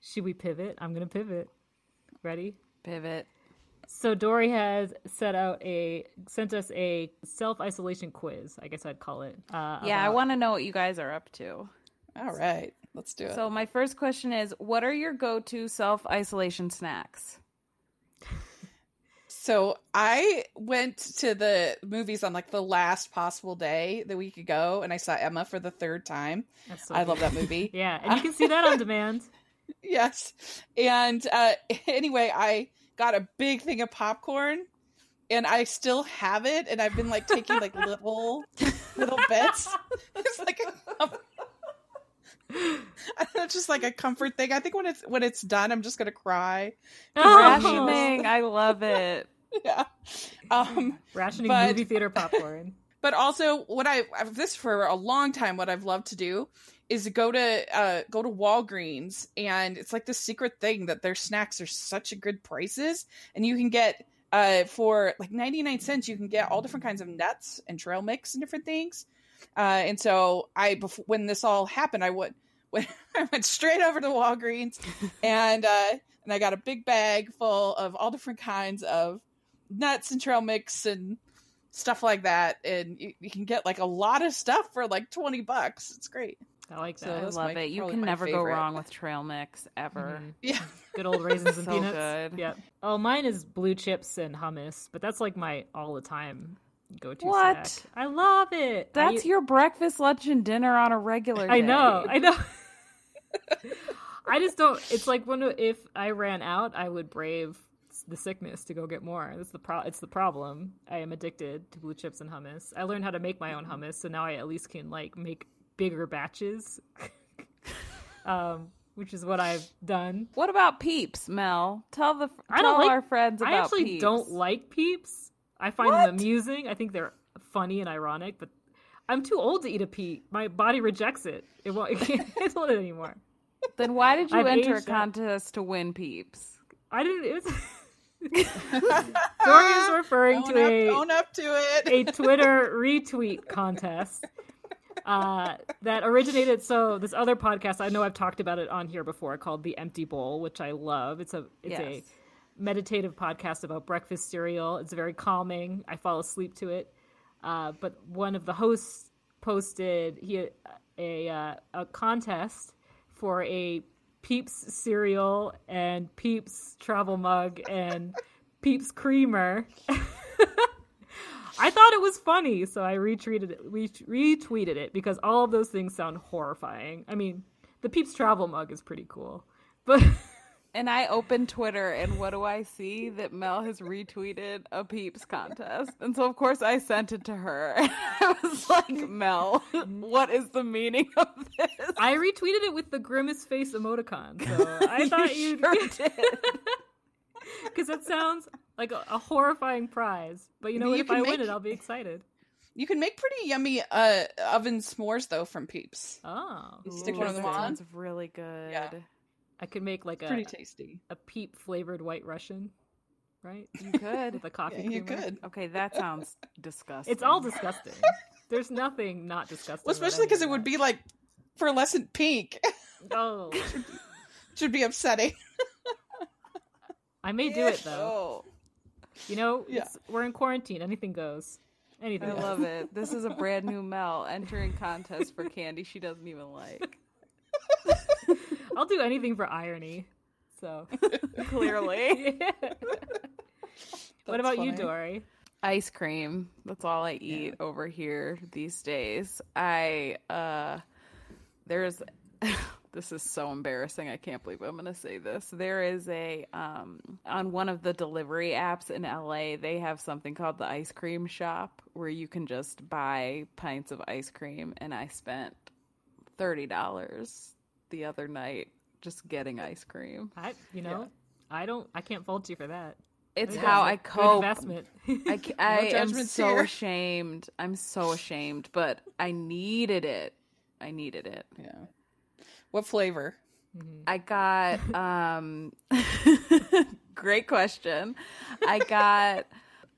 Should we pivot? I'm gonna pivot. Ready? Pivot. So Dory has set out a sent us a self isolation quiz. I guess I'd call it. Uh, Yeah, I want to know what you guys are up to. All right, let's do it. So my first question is, what are your go-to self-isolation snacks? So I went to the movies on like the last possible day the week ago, and I saw Emma for the third time. That's so I good. love that movie. (laughs) Yeah, and you can see that on demand. (laughs) yes. And uh, (laughs) anyway, I got a big thing of popcorn, and I still have it, and I've been like taking like little little bits. It's like a, I don't just like a comfort thing. I think when it's when it's done, I'm just gonna cry. Oh. Rationing. I love it. (laughs) Yeah. Um, Rationing But- movie theater popcorn. (laughs) but also what I I've this for a long time. What I've loved to do is go to uh go to Walgreens, and it's like the secret thing that their snacks are such a good prices, and you can get uh for like 99 cents you can get all different kinds of nuts and trail mix and different things. Uh, and so I before, when this all happened, I went. (laughs) When I went straight over to Walgreens and uh, and I got a big bag full of all different kinds of nuts and trail mix and stuff like that. And you, you can get like a lot of stuff for like twenty bucks. It's great. I like So that. I love my- it. You can my never go wrong with trail mix ever. Mhm. (laughs) Yeah, Good old raisins and (laughs) So peanuts. good. Yep. Oh, mine is blue chips and hummus, but that's like my all the time go to What? snack. I love it. That's I, your breakfast, lunch, and dinner on a regular day. I know. I (laughs) know. I just don't. It's like when if I ran out, I would brave the sickness to go get more. That's the pro. It's the problem. I am addicted to blue chips and hummus. I learned how to make my own hummus, so now I at least can like make bigger batches. (laughs) um, which is what I've done. What about Peeps, Mel? Tell the I don't like- our friends about I actually Peeps. don't like Peeps. I find What? them amusing. I think they're funny and ironic, but I'm too old to eat a peep. My body rejects it. It won't. (laughs) It can't handle it anymore. Then why did you I've enter a contest to win Peeps? I didn't. It was. (laughs) (laughs) Dory is referring own to up, a own up to it. a (laughs) Twitter retweet contest uh, that originated. So this other podcast, I know I've talked about it on here before, called The Empty Bowl, which I love. It's a it's a meditative podcast about breakfast cereal. It's very calming. I fall asleep to it. Uh, but one of the hosts posted he a uh, a contest for a Peeps cereal and Peeps travel mug and (laughs) Peeps creamer. (laughs) I thought it was funny, so I retweeted it, re- retweeted it because all of those things sound horrifying. I mean, the Peeps travel mug is pretty cool, but (laughs) And I open Twitter, and what do I see? That Mel has retweeted a Peeps contest. And so, of course, I sent it to her. (laughs) I was like, Mel, what is the meaning of this? I retweeted it with the grimace face emoticon. So I (laughs) thought you you'd sure (laughs) did. because it sounds like a, a horrifying prize. But you know, But what? you if I can win it, I'll be excited. You can make pretty yummy uh, oven s'mores though from Peeps. Oh, You stick one of them on. Sounds really good. Yeah. I could make like a Pretty tasty. a peep flavored White Russian, right? You could. With a coffee Yeah, you creamer. could. Okay, that sounds disgusting. It's all disgusting. (laughs) There's nothing not disgusting. Well, especially because it would be like fluorescent pink. (laughs) Oh, Should be upsetting. I may do it though. Oh, You know, Yeah. it's, we're in quarantine. Anything goes. Anything. I goes. love it. This is a (laughs) brand new Mel entering contest for candy she doesn't even like. I'll do anything for irony. So, (laughs) Clearly. (laughs) Yeah. what about you. Dory? Ice cream. That's all I eat over here these days. I uh there's (laughs) this is so embarrassing. I can't believe I'm going to say this. There is a um on one of the delivery apps in LA, they have something called the ice cream shop where you can just buy pints of ice cream and I spent $30 the other night just getting ice cream. I, you know, I don't. I can't fault you for that. It's Good how I investment. cope. Good investment. I, ca- (laughs) I am so here. ashamed. I'm so ashamed, but I needed it. I needed it. Yeah. What flavor? I got (laughs) um (laughs) great question. I got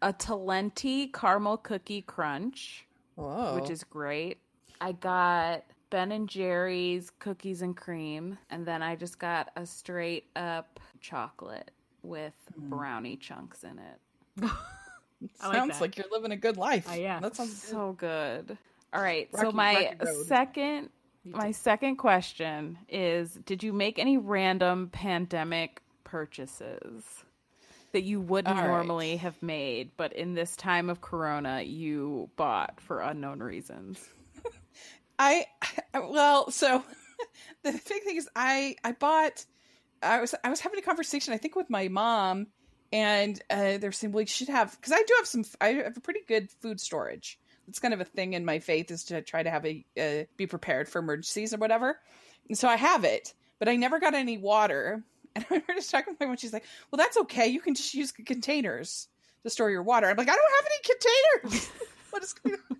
a Talenti caramel cookie crunch, Whoa. which is great. I got Ben and Jerry's cookies and cream, and then I just got a straight up chocolate with brownie chunks in it. (laughs) I like sounds like you're living a good life. Uh, yeah. That sounds. So good. All right. so my second my second question is did you make any random pandemic purchases that you wouldn't All right. normally have made but in this time of corona you bought for unknown reasons? I (laughs) well, so (laughs) the big thing is I I bought I was I was having a conversation I think with my mom and uh, they're saying well you should have because I do have some I have a pretty good food storage. It's kind of a thing in my faith is to try to have a uh, be prepared for emergencies or whatever. And so I have it, but I never got any water. (laughs) And I remember just talking with my mom. She's like, "Well, that's okay. You can just use containers to store your water." I'm like, "I don't have any containers. what is going on?"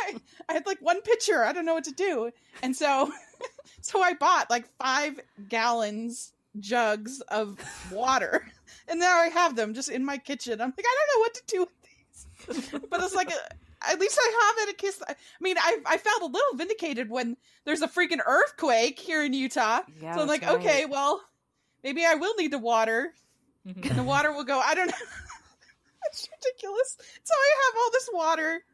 I, I had like one pitcher. I don't know what to do. And so (laughs) so I bought like 5 gallons jugs of water. (laughs) And now I have them just in my kitchen. I'm like, I don't know what to do with these. (laughs) But it's like a, at least I have it in case I mean I I felt a little vindicated when there's a freaking earthquake here in Utah. Yeah, so I'm like, right. okay, well, maybe I will need the water, Mhm. and the water will go. I don't know. it's ridiculous. So I have all this water,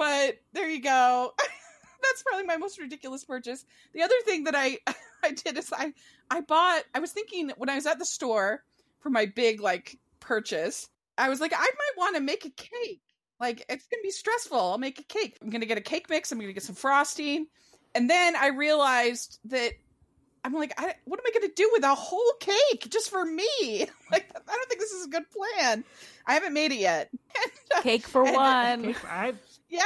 but there you go. (laughs) That's probably my most ridiculous purchase. The other thing that I (laughs) I did is I I bought. I was thinking when I was at the store for my big like purchase. I was like, I might want to make a cake. Like it's gonna be stressful. I'll make a cake. I'm gonna get a cake mix. I'm gonna get some frosting, and then I realized that I'm like, I, what am I gonna do with a whole cake just for me? (laughs) Like, I don't think this is a good plan. I haven't made it yet. Uh, cake for And- uh, one. Okay, I Yeah,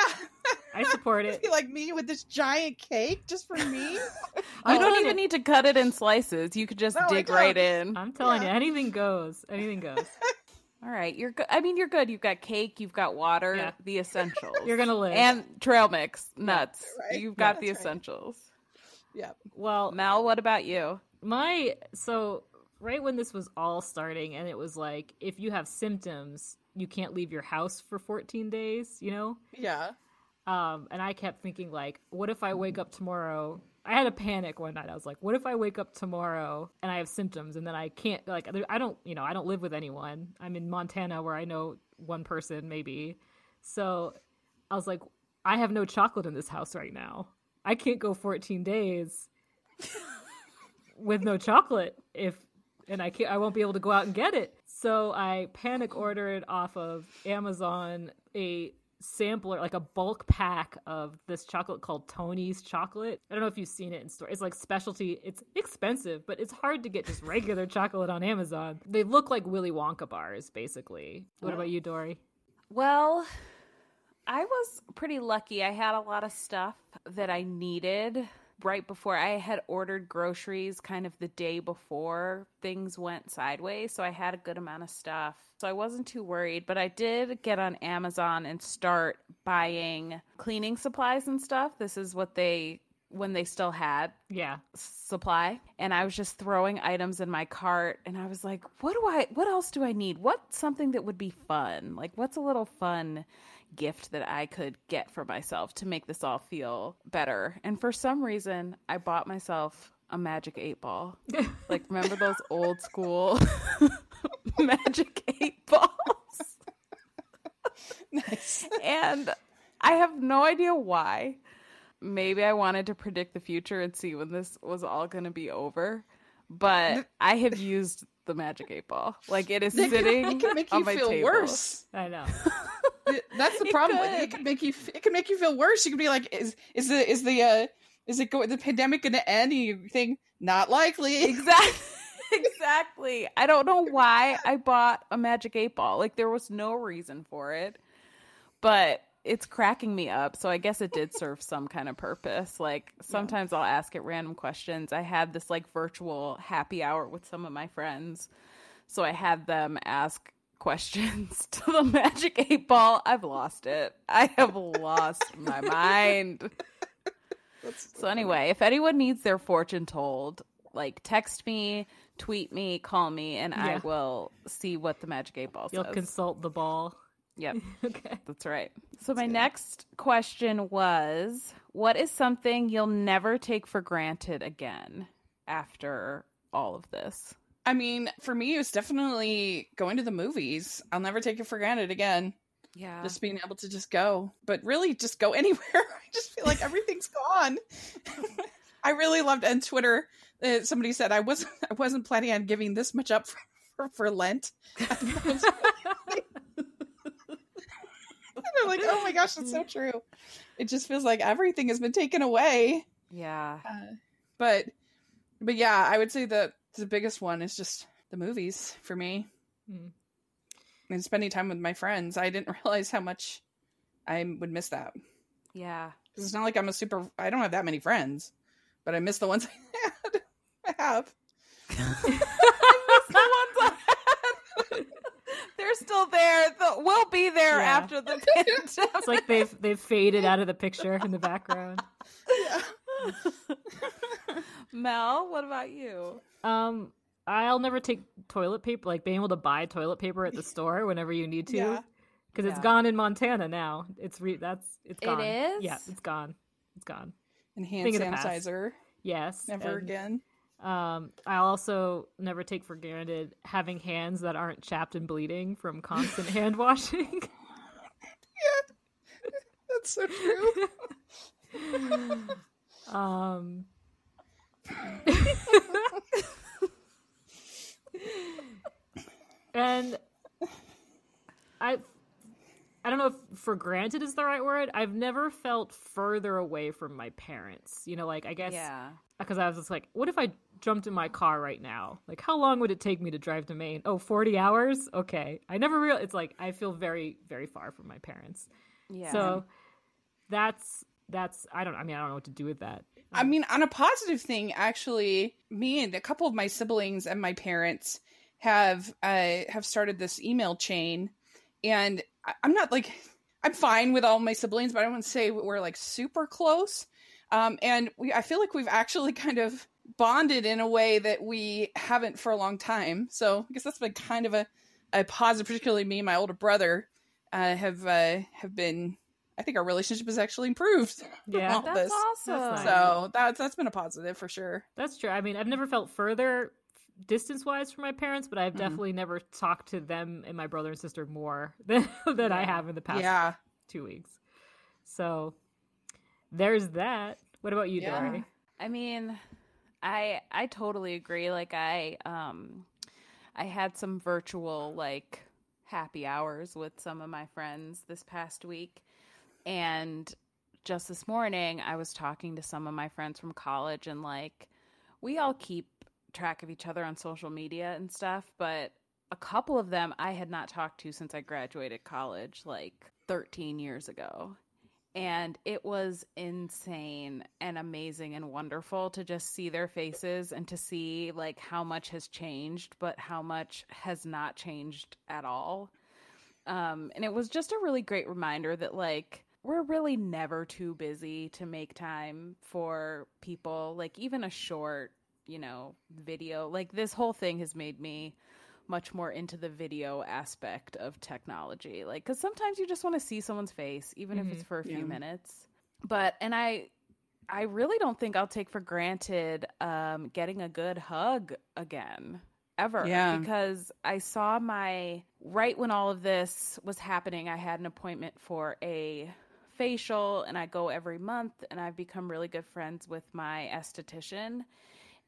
I support (laughs) it. like me with this giant cake just for me. You don't even you- need to cut it in slices. You could just No, I dig right in. I'm telling Yeah. you, anything goes. Anything goes. (laughs) All right, you're good. I mean, you're good. You've got cake, you've got water, Yeah. the essentials. You're gonna live. and trail mix, nuts. right. You've Yeah, got the that's right. essentials. yeah, well, Mal, what about you? my so right when this was all starting, and it was like if you have symptoms, you can't leave your house for 14 days. You know. yeah. Um, and I kept thinking like, what if I wake up tomorrow? I had a panic one night. I was like, what if I wake up tomorrow and I have symptoms and then I can't like I don't you know I don't live with anyone. I'm in Montana where I know one person maybe. So I was like, I have no chocolate in this house right now. I can't go 14 days (laughs) with no chocolate if and I can't I won't be able to go out and get it. So I panic ordered off of Amazon a sampler like a bulk pack of this chocolate called Tony's chocolate. I don't know if you've seen it in store. It's like specialty. It's expensive, but it's hard to get just regular chocolate on Amazon. They look like Willy Wonka bars basically. What about you, Dory? Well, I was pretty lucky. I had a lot of stuff that I needed right before I had ordered groceries kind of the day before things went sideways. So I had a good amount of stuff. So I wasn't too worried, but I did get on Amazon and start buying cleaning supplies and stuff. This is what they when they still had Yeah. supply and I was just throwing items in my cart and I was like, what do I what else do I need? What's something that would be fun? Like what's a little fun gift that I could get for myself to make this all feel better? And for some reason, I bought myself a magic 8 ball. (laughs) like remember those old school (laughs) magic 8 balls? Nice. and I have no idea why. Maybe I wanted to predict the future and see when this was all going to be over. But I have used the magic eight ball. Like it is sitting it can make on you my feel table. worse. I know. (laughs) It- That's the problem. with it. It could. can make you. It can make you feel worse. You can be like, is is the is the uh is it go the pandemic going to end? And you think not likely. Exactly. (laughs) exactly. I don't know why I bought a magic eight ball. Like there was no reason for it. But it's cracking me up. So I guess it did (laughs) serve some kind of purpose. Like sometimes I'll ask it random questions. I had this like virtual happy hour with some of my friends. So I had them ask questions (laughs) to the magic eight ball. I've lost it. I have lost my mind. So anyway, if anyone needs their fortune told, like text me, tweet me, call me, and I will see what the magic eight ball You'll says. consult the ball. yep, (laughs) okay. that's right. So my next question was, what is something you'll never take for granted again after all of this? I mean, for me, it was definitely going to the movies. I'll never take it for granted again. Yeah. Just being able to just go, but really just go (laughs) anywhere. I just feel like everything's gone. (laughs) I really loved on Twitter. Uh, somebody said I wasn't (laughs) I wasn't planning on giving this much up for, for, for Lent. And I'm like, oh my gosh, that's so true. It just feels like everything has been taken away. yeah. Uh, but but yeah, I would say the the biggest one is just the movies for me. Hmm. And spending time with my friends. I didn't (laughs) realize how much I would miss that. Yeah. 'Cause It's not like I'm a super I don't have that many friends, but I miss the ones (laughs) I had. I have. the ones I. They're still there. The, we'll be there Yeah. after the (laughs) pandemic. It's like they've they've faded out of the picture in the background. Yeah. (laughs) Mel, what about you? Um, I'll never take toilet paper, like being able to buy toilet paper at the (laughs) store whenever you need to, Yeah. because it's gone in Montana now. It's re that's it's It gone. is? Yeah, it's gone. It's gone. And hand Thing of the past. sanitizer. Yes. Never and again. Um, I also never take for granted having hands that aren't chapped and bleeding from constant (laughs) hand washing. yeah, That's so true. Um, (laughs) and I, I don't know if for granted is the right word. I've never felt further away from my parents. You know, like I guess Yeah. because I was just like, what if I jumped in my car right now? Like, how long would it take me to drive to Maine? Oh, 40 hours? Okay. I never real. It's like I feel very, very far from my parents. Yeah. So that's that's I don't. I mean, I don't know what to do with that. I mean, on a positive thing, actually, me and a couple of my siblings and my parents have uh, have started this email chain, and I- I'm not like I'm fine with all my siblings, but I wouldn't want to say we're like super close. Um, and we, I feel like we've actually (laughs) kind of bonded in a way that we haven't for a long time. So I guess that's been kind of a, a positive. Particularly me and my older brother uh, have uh, have been. I think our relationship has actually improved. from (laughs) Yeah. all That's this. awesome. So that's that's been a positive for sure. That's true. I mean, I've never felt further distance wise from my parents, but I've Mhm. definitely never talked to them and my brother and sister more (laughs) than than I have in the past Yeah. two weeks. So there's that. What about you, Yeah. Dory? I mean, I I totally agree. Like I um I had some virtual like happy hours with some of my friends this past week and just this morning I was talking to some of my friends from college and like we all keep track of each other on social media and stuff, but a couple of them I had not talked to since I graduated college like 13 years ago. And it was insane and amazing and wonderful to just see their faces and to see like how much has changed but how much has not changed at all. Um and it was just a really great reminder that like we're really never too busy to make time for people like even a short you know video like this whole thing has made me much more into the video aspect of technology. Like, because sometimes you just want to see someone's face, even if it's for a few Yeah. minutes. But, and I, I really don't think I'll take for granted um, getting a good hug again ever. Yeah. Because I saw my, right when all of this was happening, I had an appointment for a facial and I go every month and I've become really good friends with my esthetician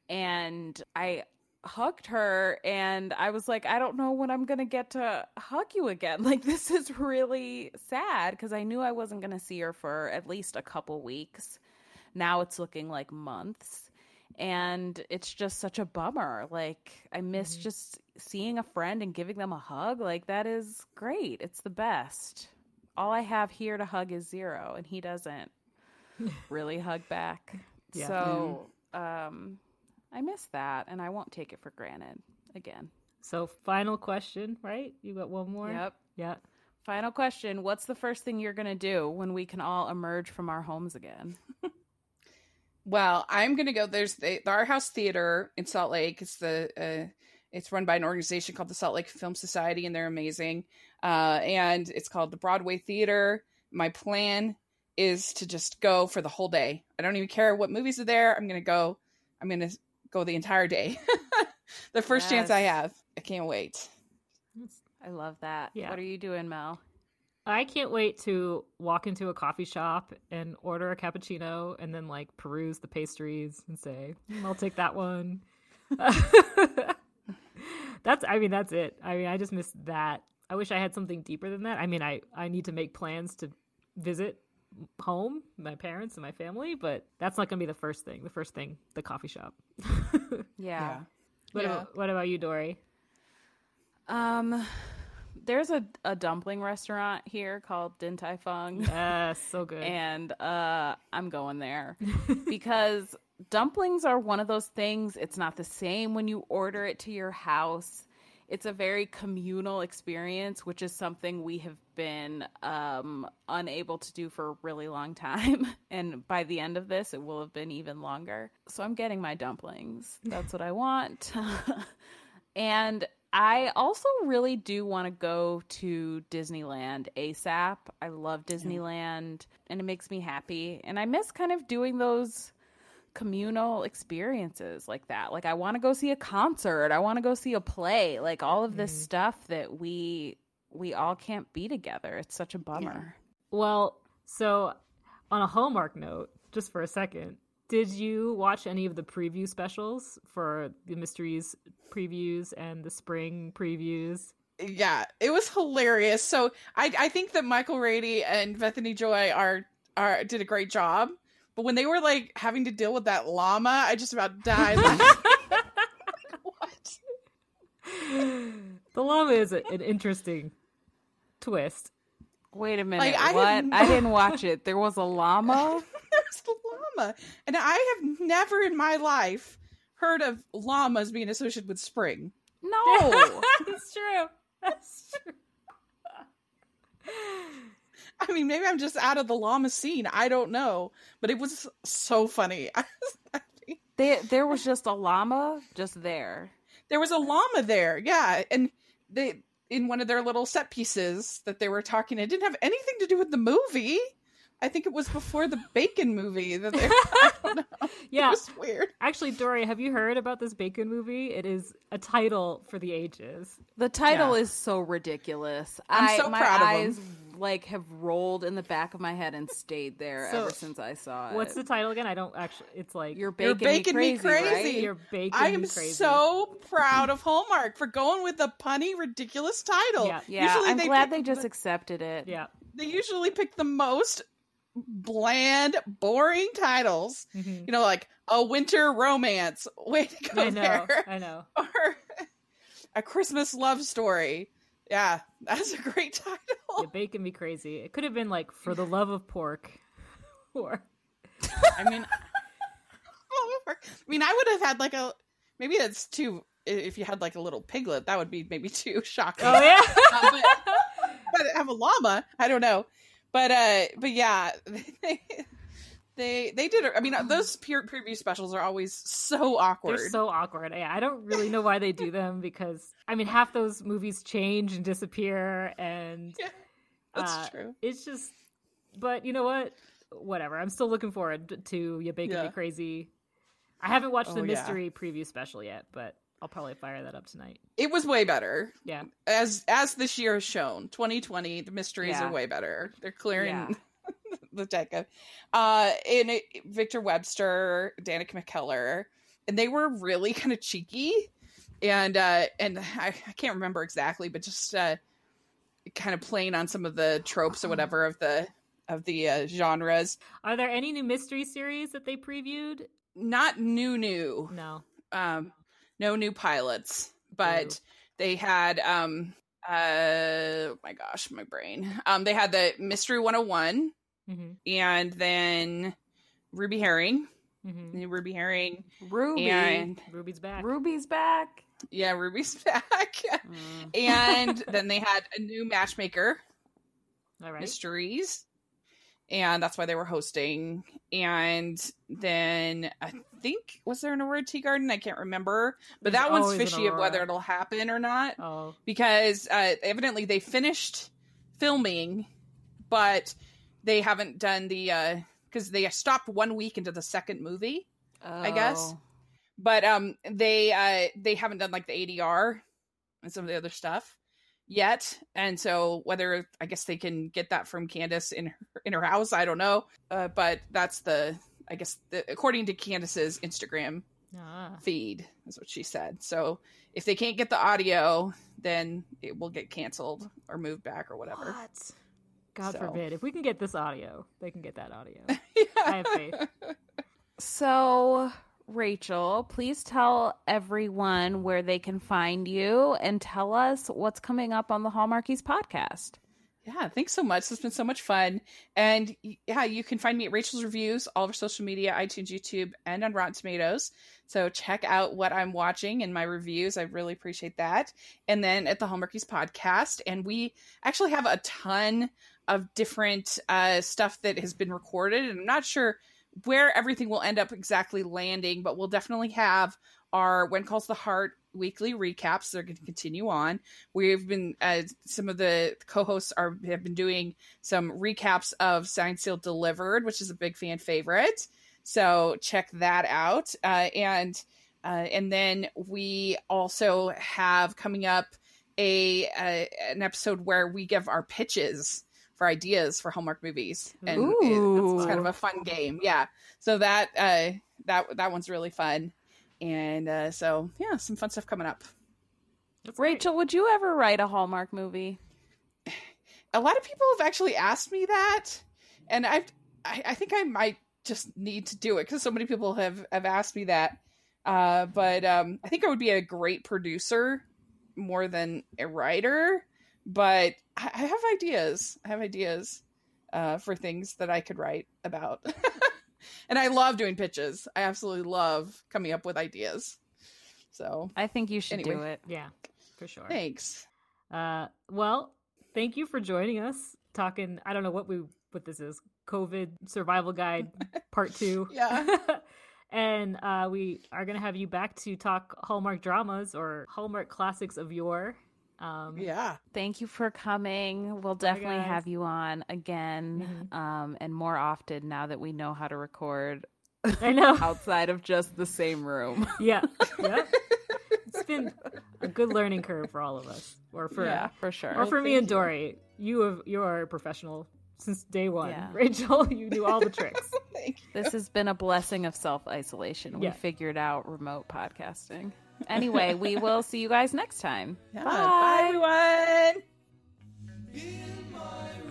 and I hugged her and I was like, I don't know when I'm going to get to hug you again. (laughs) Like, this is really sad because I knew I wasn't going to see her for at least a couple weeks. Now it's looking like months. And it's just such a bummer. Like, I miss mm-hmm. just seeing a friend and giving them a hug. Like, that is great. It's the best. All I have here to hug is zero, and he doesn't (laughs) really hug back. Yeah. So, um, I miss that, and I won't take it for granted again. So final question, right? You got one more? Yep. Yeah. Final question What's the first thing you're going to do when we can all emerge from our homes again? (laughs) Well, I'm gonna go. There's the, the Art House Theater in Salt Lake. It's the uh, it's run by an organization called the Salt Lake Film Society, and they're amazing. Uh, and it's called the Broadway Theater. My plan is to just go for the whole day. I don't even care what movies are there. I'm gonna go. I'm gonna go the entire day. (laughs) the first chance I have. I can't wait. I love that. Yeah. What are you doing, Mel? I can't wait to walk into a coffee shop and order a cappuccino and then like peruse the pastries and say, "Mm, I'll take that one. (laughs) (laughs) that's I mean that's it. I mean I just miss that. I wish I had something deeper than that. I mean I I need to make plans to visit home, my parents and my family, but that's not going to be the first thing. The first thing, the coffee shop. (laughs) Yeah. What, Yeah. about, what about you, Dory? Um, there's a, a dumpling restaurant here called Din Tai Fung. Yes, so good. (laughs) and uh I'm going there (laughs) because dumplings are one of those things it's not the same when you order it to your house. It's a very communal experience, which is something we have been um unable to do for a really long time (laughs) and by the end of this it will have been even longer. So I'm getting my dumplings. (laughs) That's what I want. (laughs) and I also really do want to go to Disneyland ASAP. I love Disneyland and it makes me happy. And I miss kind of doing those communal experiences like that. Like I want to go see a concert, I want to go see a play, like all of this Mhm. stuff that we we all can't be together. It's such a bummer. Well, so on a Hallmark note, just for a second, did you watch any of the preview specials for the mysteries previews and the spring previews? yeah, it was hilarious. So I I think that Michael Rady and Bethany Joy are are did a great job. But when they were like having to deal with that llama, I just about died. (laughs) what? the llama is a, an interesting twist. Wait a minute. I what? didn't I didn't watch it. There was a llama? (laughs) There's the llama, and I have never in my life heard of llamas being associated with spring. No. (laughs) That's true. That's true. I mean, maybe I'm just out of the llama scene. I don't know, but it was so funny. (laughs) they, there was just a llama just there. there was a llama there, yeah, and they in one of their little set pieces that they were talking. It didn't have anything to do with the movie. I think it was before the Bacon movie that they. I don't know. (laughs) Yeah. It was weird. Actually, Dory, have you heard about this Bacon movie? It is a title for the ages. The title Yeah. is so ridiculous. I'm I, so my proud of eyes like have rolled in the back of my head and stayed there (laughs) So, ever since I saw it. What's the title again? I don't actually. It's like You're baking me. Crazy. You're baking, me baking me crazy, crazy. right? You're bacon. I am crazy. so proud of Hallmark for going with the punny, ridiculous title. Yeah. Yeah, Usually I'm they glad they just the- accepted it. Yeah. they usually pick the most bland, boring titles. Mhm. You know, like a winter romance. (laughs) Way to go I know. there. I know. (laughs) or a Christmas love story. Yeah, (laughs) that's a great title. You're Bacon me crazy. It could have been like for the love of pork, (laughs) or I mean, (laughs) I mean, I would have had like a maybe that's too. If you had like a little piglet, that would be maybe too shocking. oh yeah. Uh, but, but have a llama, I don't know. But uh, but yeah, they they, did. I mean, (sighs) those peer preview specials are always so awkward. They're so awkward. Yeah, I don't really know why they do them (laughs) because I mean half those movies change and disappear, and (laughs) Yeah, that's uh, true. it's just. But you know what? Whatever. I'm still looking forward to you Bacon me Yeah. crazy. I haven't watched the Oh, yeah. mystery preview special yet, but I'll probably fire that up tonight. It was way better. Yeah. as as this year has shown 2020 the mysteries Yeah. are way better they're clearing Deck of uh in it, victor webster danica mckellar and they were really (laughs) kind of cheeky and uh and I, I can't remember exactly but just uh kind of playing on some of the tropes or whatever of the of the uh, genres Are there any new mystery series that they previewed? not new new No. um no new pilots but Ooh. they had um uh oh my gosh my brain um they had the mystery 101 hmm and then ruby herring hmm ruby herring Ruby. and Ruby's back. Ruby's back. yeah ruby's (laughs) back Mm. and then they had a new matchmaker All right. mysteries and that's why they were hosting and then i think was there an Aurora Teagarden i can't remember but There's that one's fishy of whether it'll happen or not Oh. because uh, evidently they finished filming, but they haven't done the because they stopped one week into the second movie. I guess. Oh. But um, they uh, they haven't done like the ADR and some of the other stuff yet, and so whether I guess they can get that from Candace in her, in her house, I don't know. Uh, but that's the I guess the, according to Candace's Instagram Ah. feed is what she said. So if they can't get the audio, then it will get canceled or moved back or whatever. What? God So. forbid. If we can get this audio, they can get that audio. Yeah. (laughs) I have faith. So, Rachel, please tell everyone where they can find you and tell us what's coming up on the Hallmarkies podcast. Yeah, thanks so much. It's been so much fun. And yeah, you can find me at Rachel's Reviews, all over social media, iTunes, YouTube, and on Rotten Tomatoes. So check out what I'm watching and my reviews. I really appreciate that. And then at the Hallmarkies podcast. And we actually have a ton of different uh, stuff that has been recorded. And I'm not sure where everything will end up exactly landing, but we'll definitely have our When Calls the Heart weekly recaps. They're going to continue on. We've been uh, some of the co-hosts are have been doing some recaps of Signed Sealed Delivered, which is a big fan favorite. So check that out. Uh, and uh, and then we also have coming up a, a an episode where we give our pitches for ideas for Hallmark movies, and it- it's kind of a fun game. Yeah. So that uh, that that one's really fun, and uh, so yeah, some fun stuff coming up. That's great. Rachel, would you ever write a Hallmark movie? a lot of people have actually asked me that and I've, i i think i might just need to do it because so many people have have asked me that uh but um i think i would be a great producer more than a writer but i, I have ideas i have ideas uh for things that i could write about (laughs) and i love doing pitches i absolutely love coming up with ideas so I think you should do it. Yeah, for sure. thanks Uh, well, thank you for joining us. Talking, I don't know what we what this is. COVID survival guide (laughs) part two. Yeah. (laughs) and uh, we are gonna have you back to talk Hallmark dramas or Hallmark classics of yore. Um, yeah Thank you for coming. We'll definitely guys. have you on again um, and more often now that we know how to record I know. (laughs) outside of just the same room. (laughs) yeah, yeah. (laughs) It's been a good learning curve for all of us, or for yeah, for sure. or for me and. Dory. You have you are a professional since day one. Yeah. Rachel, you do all the tricks. thank you This has been a blessing of self isolation. We Yeah. figured out remote podcasting. Anyway, we will see you guys next time. yeah. Bye. bye everyone in my